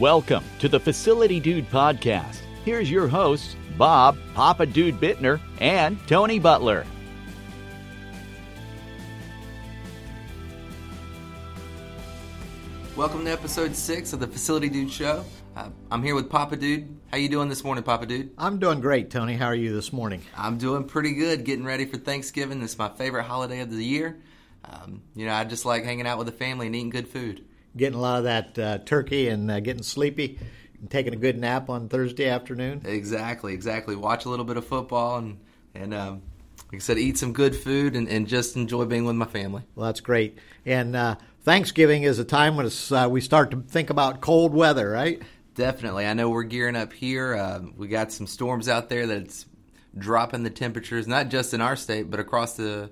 Welcome to the Facility Dude Podcast. Here's your hosts, Bob, Papa Dude Bittner, and Tony Butler. Welcome to episode six of the Facility Dude Show. Uh, I'm here with Papa Dude. How you doing this morning, Papa Dude? I'm doing great, Tony. How are you this morning? I'm doing pretty good. Getting ready for Thanksgiving. This is my favorite holiday of the year. Um, you know, I just like hanging out with the family and eating good food. Getting a lot of that uh, turkey and uh, getting sleepy and taking a good nap on Thursday afternoon. Exactly, exactly. Watch a little bit of football and and um, like I said, eat some good food and, and, just enjoy being with my family. Well, that's great. And uh, Thanksgiving is a time when uh, we start to think about cold weather, right? Definitely. I know we're gearing up here. Uh, we got some storms out there that's dropping the temperatures, not just in our state, but across the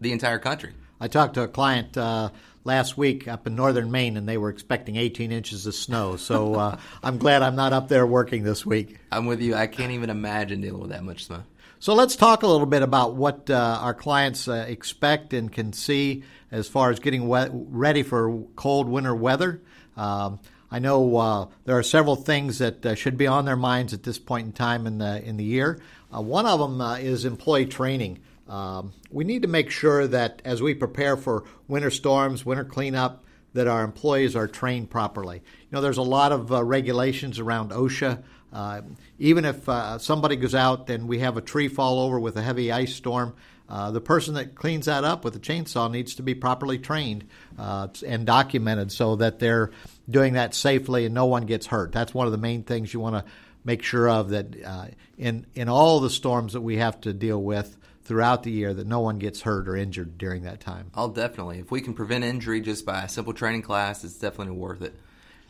the entire country. I talked to a client uh, last week up in northern Maine, and they were expecting 18 inches of snow. So uh, I'm glad I'm not up there working this week. I'm with you. I can't even imagine dealing with that much snow. So let's talk a little bit about what uh, our clients uh, expect and can see as far as getting wet, ready for cold winter weather. Um, I know uh, there are several things that uh, should be on their minds at this point in time in the in the year. Uh, one of them uh, is employee training. Um, we need to make sure that as we prepare for winter storms, winter cleanup, that our employees are trained properly. You know, there's a lot of uh, regulations around OSHA. Uh, even if uh, somebody goes out and we have a tree fall over with a heavy ice storm, uh, the person that cleans that up with a chainsaw needs to be properly trained uh, and documented so that they're doing that safely and no one gets hurt. That's one of the main things you want to make sure of that uh, in in all the storms that we have to deal with throughout the year that no one gets hurt or injured during that time. Oh, definitely. If we can prevent injury just by a simple training class, it's definitely worth it.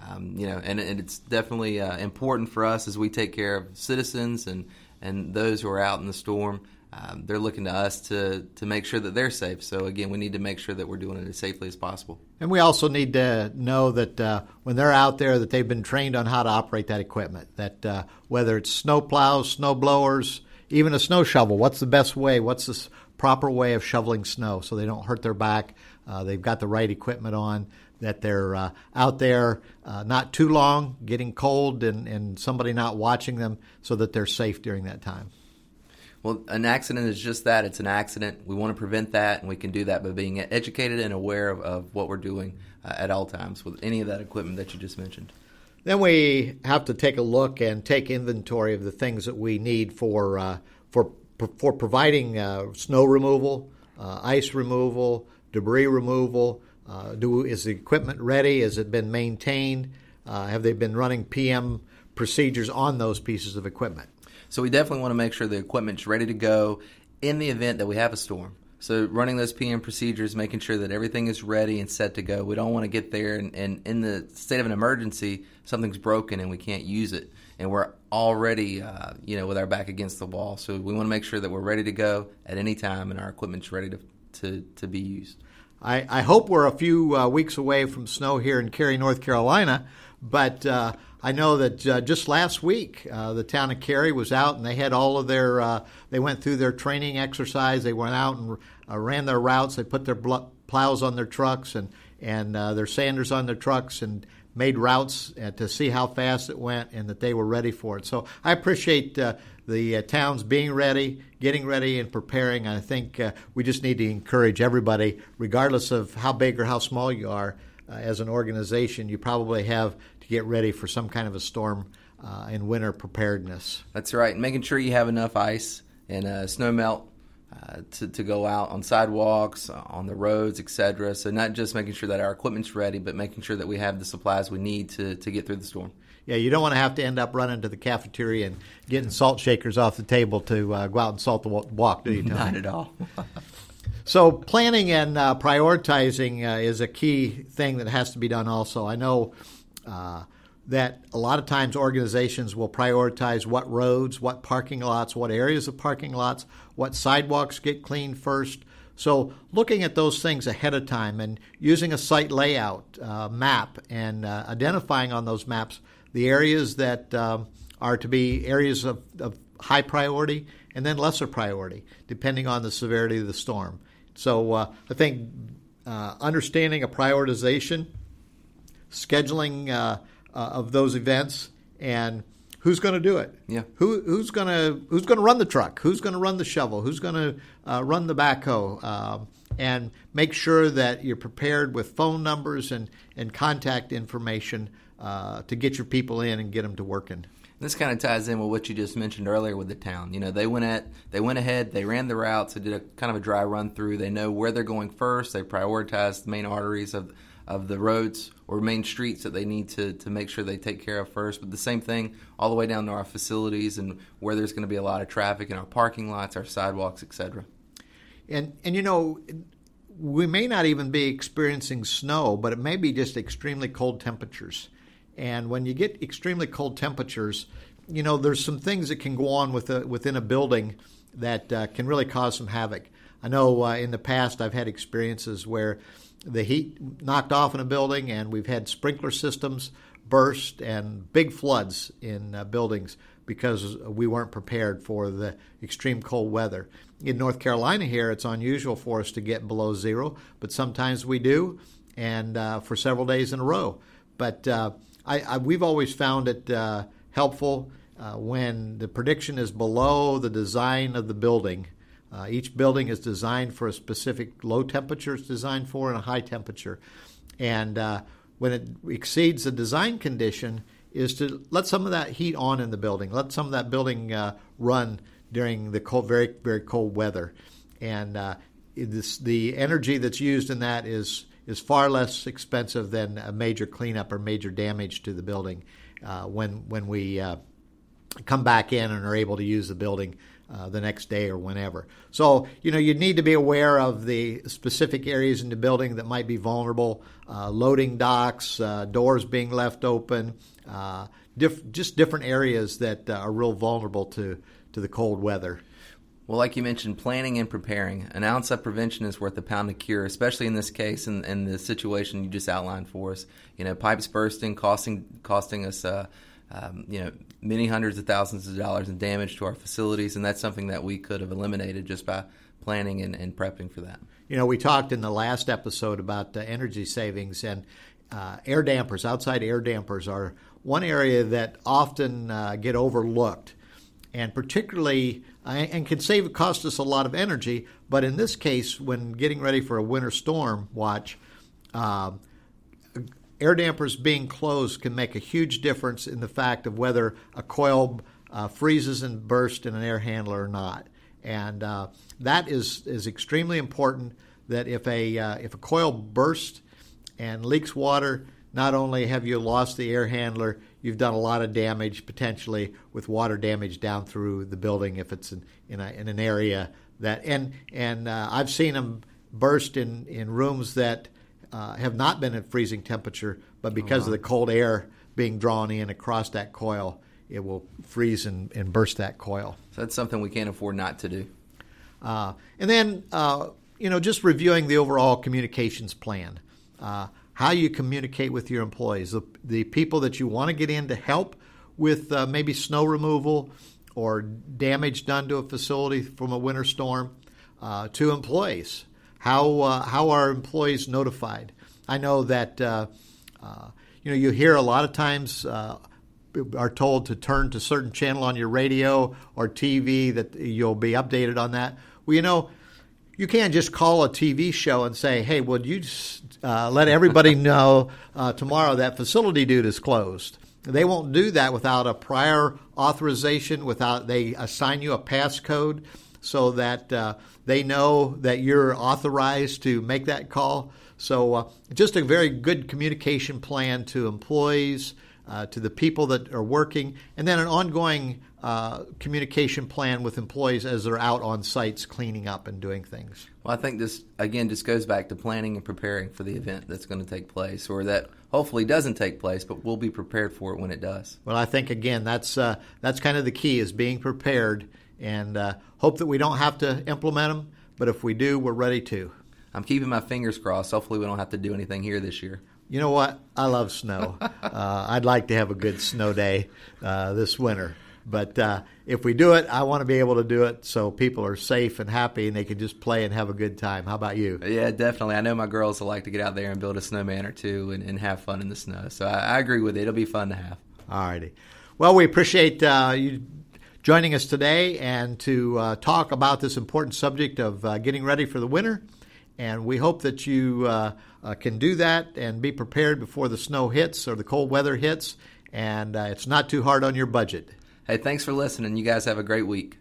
Um, you know, and, and it's definitely uh, important for us as we take care of citizens and, and those who are out in the storm. Um, they're looking to us to to make sure that they're safe. So again, we need to make sure that we're doing it as safely as possible. And we also need to know that uh, when they're out there, that they've been trained on how to operate that equipment. That uh, whether it's snow plows, snow blowers, even a snow shovel. What's the best way? What's the proper way of shoveling snow so they don't hurt their back? Uh, they've got the right equipment on. That they're uh, out there uh, not too long, getting cold, and, and somebody not watching them, so that they're safe during that time. Well, an accident is just that. It's an accident. We want to prevent that, and we can do that by being educated and aware of, of what we're doing uh, at all times with any of that equipment that you just mentioned. Then we have to take a look and take inventory of the things that we need for uh, for for providing uh, snow removal, uh, ice removal, debris removal. Uh, do is the equipment ready? Has it been maintained? Uh, have they been running PM procedures on those pieces of equipment? So we definitely want to make sure the equipment's ready to go in the event that we have a storm. So running those PM procedures, making sure that everything is ready and set to go. We don't want to get there and, and in the state of an emergency, something's broken and we can't use it, and we're already uh, you know with our back against the wall. So we want to make sure that we're ready to go at any time and our equipment's ready to to, to be used. I, I hope we're a few uh, weeks away from snow here in Cary, North Carolina, but uh, I know that uh, just last week uh, the town of Cary was out and they had all of their uh, they went through their training exercise. They went out and uh, ran their routes. They put their bl- plows on their trucks and and their sanders on their trucks and made routes to see how fast it went and that they were ready for it. So I appreciate the uh, towns being ready, getting ready, and preparing. I think uh, we just need to encourage everybody, regardless of how big or how small you are uh, as an organization, you probably have to get ready for some kind of a storm and winter preparedness. That's right. Making sure you have enough ice and snow melt uh, to, to go out on sidewalks, uh, on the roads, etc. So not just making sure that our equipment's ready, but making sure that we have the supplies we need to, to get through the storm. Yeah, you don't want to have to end up running to the cafeteria and getting salt shakers off the table to uh, go out and salt the walk, do you? Tom? Not at all. so planning and uh, prioritizing uh, is a key thing that has to be done. Also, I know uh, that a lot of times organizations will prioritize what roads, what parking lots, what areas of parking lots, what sidewalks get cleaned first. So, looking at those things ahead of time and using a site layout uh, map and uh, identifying on those maps the areas that um, are to be areas of, of, high priority and then lesser priority, depending on the severity of the storm. So, uh, I think uh, understanding a prioritization, scheduling uh, uh, of those events, and who's going to do it? Yeah. Who who's going to who's going to run the truck? Who's going to run the shovel? Who's going to uh, run the backhoe? Um, and make sure that you're prepared with phone numbers and, and contact information uh, to get your people in and get them to working. This kind of ties in with what you just mentioned earlier with the town. You know, they went at they went ahead, they ran the routes, they did a kind of a dry run through. They know where they're going first. They prioritized the main arteries of of the roads or main streets that they need to, to make sure they take care of first. But the same thing all the way down to our facilities and where there's going to be a lot of traffic in our parking lots, our sidewalks, etc. And and you know, we may not even be experiencing snow, but it may be just extremely cold temperatures. And when you get extremely cold temperatures, you know, there's some things that can go on with a, within a building that uh, can really cause some havoc. I know uh, in the past I've had experiences where the heat knocked off in a building, and we've had sprinkler systems burst and big floods in uh, buildings because we weren't prepared for the extreme cold weather. In North Carolina, here, it's unusual for us to get below zero, but sometimes we do, and uh, for several days in a row. But uh, I, I, we've always found it uh, helpful uh, when the prediction is below the design of the building. Uh, each building is designed for a specific low temperature it's designed for and a high temperature. And uh, when it exceeds the design condition, is to let some of that heat on in the building, let some of that building uh, run during the cold, very very cold weather, and uh, this, the energy that's used in that is is far less expensive than a major cleanup or major damage to the building uh, when when we uh, come back in and are able to use the building uh, the next day or whenever. So, you know, you need to be aware of the specific areas in the building that might be vulnerable uh, loading docks, uh, doors being left open, uh, diff- just different areas that are real vulnerable to, to the cold weather. Well, like you mentioned, planning and preparing. An ounce of prevention is worth a pound of cure, especially in this case and, and the situation you just outlined for us. You know, pipes bursting, costing costing us uh, um, you know, many hundreds of thousands of dollars in damage to our facilities, and that's something that we could have eliminated just by planning and, and prepping for that. You know, we talked in the last episode about uh, energy savings and uh, air dampers. Outside air dampers are one area that often uh, get overlooked, and particularly uh, and can save cost us a lot of energy. But in this case, when getting ready for a winter storm watch. Um, air dampers being closed can make a huge difference in the fact of whether a coil uh, freezes and bursts in an air handler or not. And uh, that is, is extremely important that if a, uh, if a coil bursts and leaks water, not only have you lost the air handler, you've done a lot of damage potentially with water damage down through the building if it's in, in, a, in an area that and and uh, I've seen them burst in, in rooms that uh, have not been at freezing temperature, but because oh, wow. of the cold air being drawn in across that coil, it will freeze and, and burst that coil. So that's something we can't afford not to do. Uh, and then, uh, you know, just reviewing the overall communications plan, uh, how you communicate with your employees, the, the people that you want to get in to help with uh, maybe snow removal or damage done to a facility from a winter storm, uh, to employees. How uh, how are employees notified? I know that uh, uh, you know you hear a lot of times uh, are told to turn to certain channel on your radio or TV that you'll be updated on that. Well, you know. You can't just call a TV show and say, "Hey, would you uh, let everybody know uh, tomorrow that facility dude is closed?" They won't do that without a prior authorization, without they assign you a passcode so that uh, they know that you're authorized to make that call. So, uh, just a very good communication plan to employees, uh, to the people that are working, and then an ongoing uh, communication plan with employees as they're out on sites cleaning up and doing things. Well, I think this, again, just goes back to planning and preparing for the event that's going to take place, or that hopefully doesn't take place, but we'll be prepared for it when it does. Well, I think, again, that's, uh, that's kind of the key is being prepared and uh, hope that we don't have to implement them. But if we do, we're ready to. I'm keeping my fingers crossed. Hopefully, we don't have to do anything here this year. You know what? I love snow. uh, I'd like to have a good snow day uh, this winter. but uh, if we do it, I want to be able to do it so people are safe and happy and they can just play and have a good time. How about you? Yeah, definitely. I know my girls will like to get out there and build a snowman or two and, and have fun in the snow. So I, I, agree with it. It'll be fun to have. All righty. Well, we appreciate uh, you joining us today and to uh, talk about this important subject of uh, getting ready for the winter. And we hope that you uh, uh, can do that and be prepared before the snow hits or the cold weather hits. And uh, it's not too hard on your budget. Hey, thanks for listening. You guys have a great week.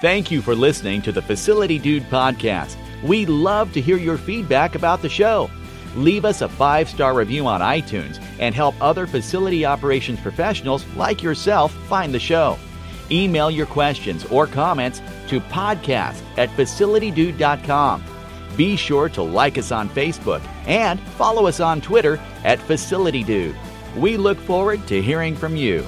Thank you for listening to the Facility Dude podcast. We'd love to hear your feedback about the show. Leave us a five star review on iTunes and help other facility operations professionals like yourself find the show. Email your questions or comments to podcast at facilitydude.com. Be sure to like us on Facebook and follow us on Twitter at FacilityDude. We look forward to hearing from you.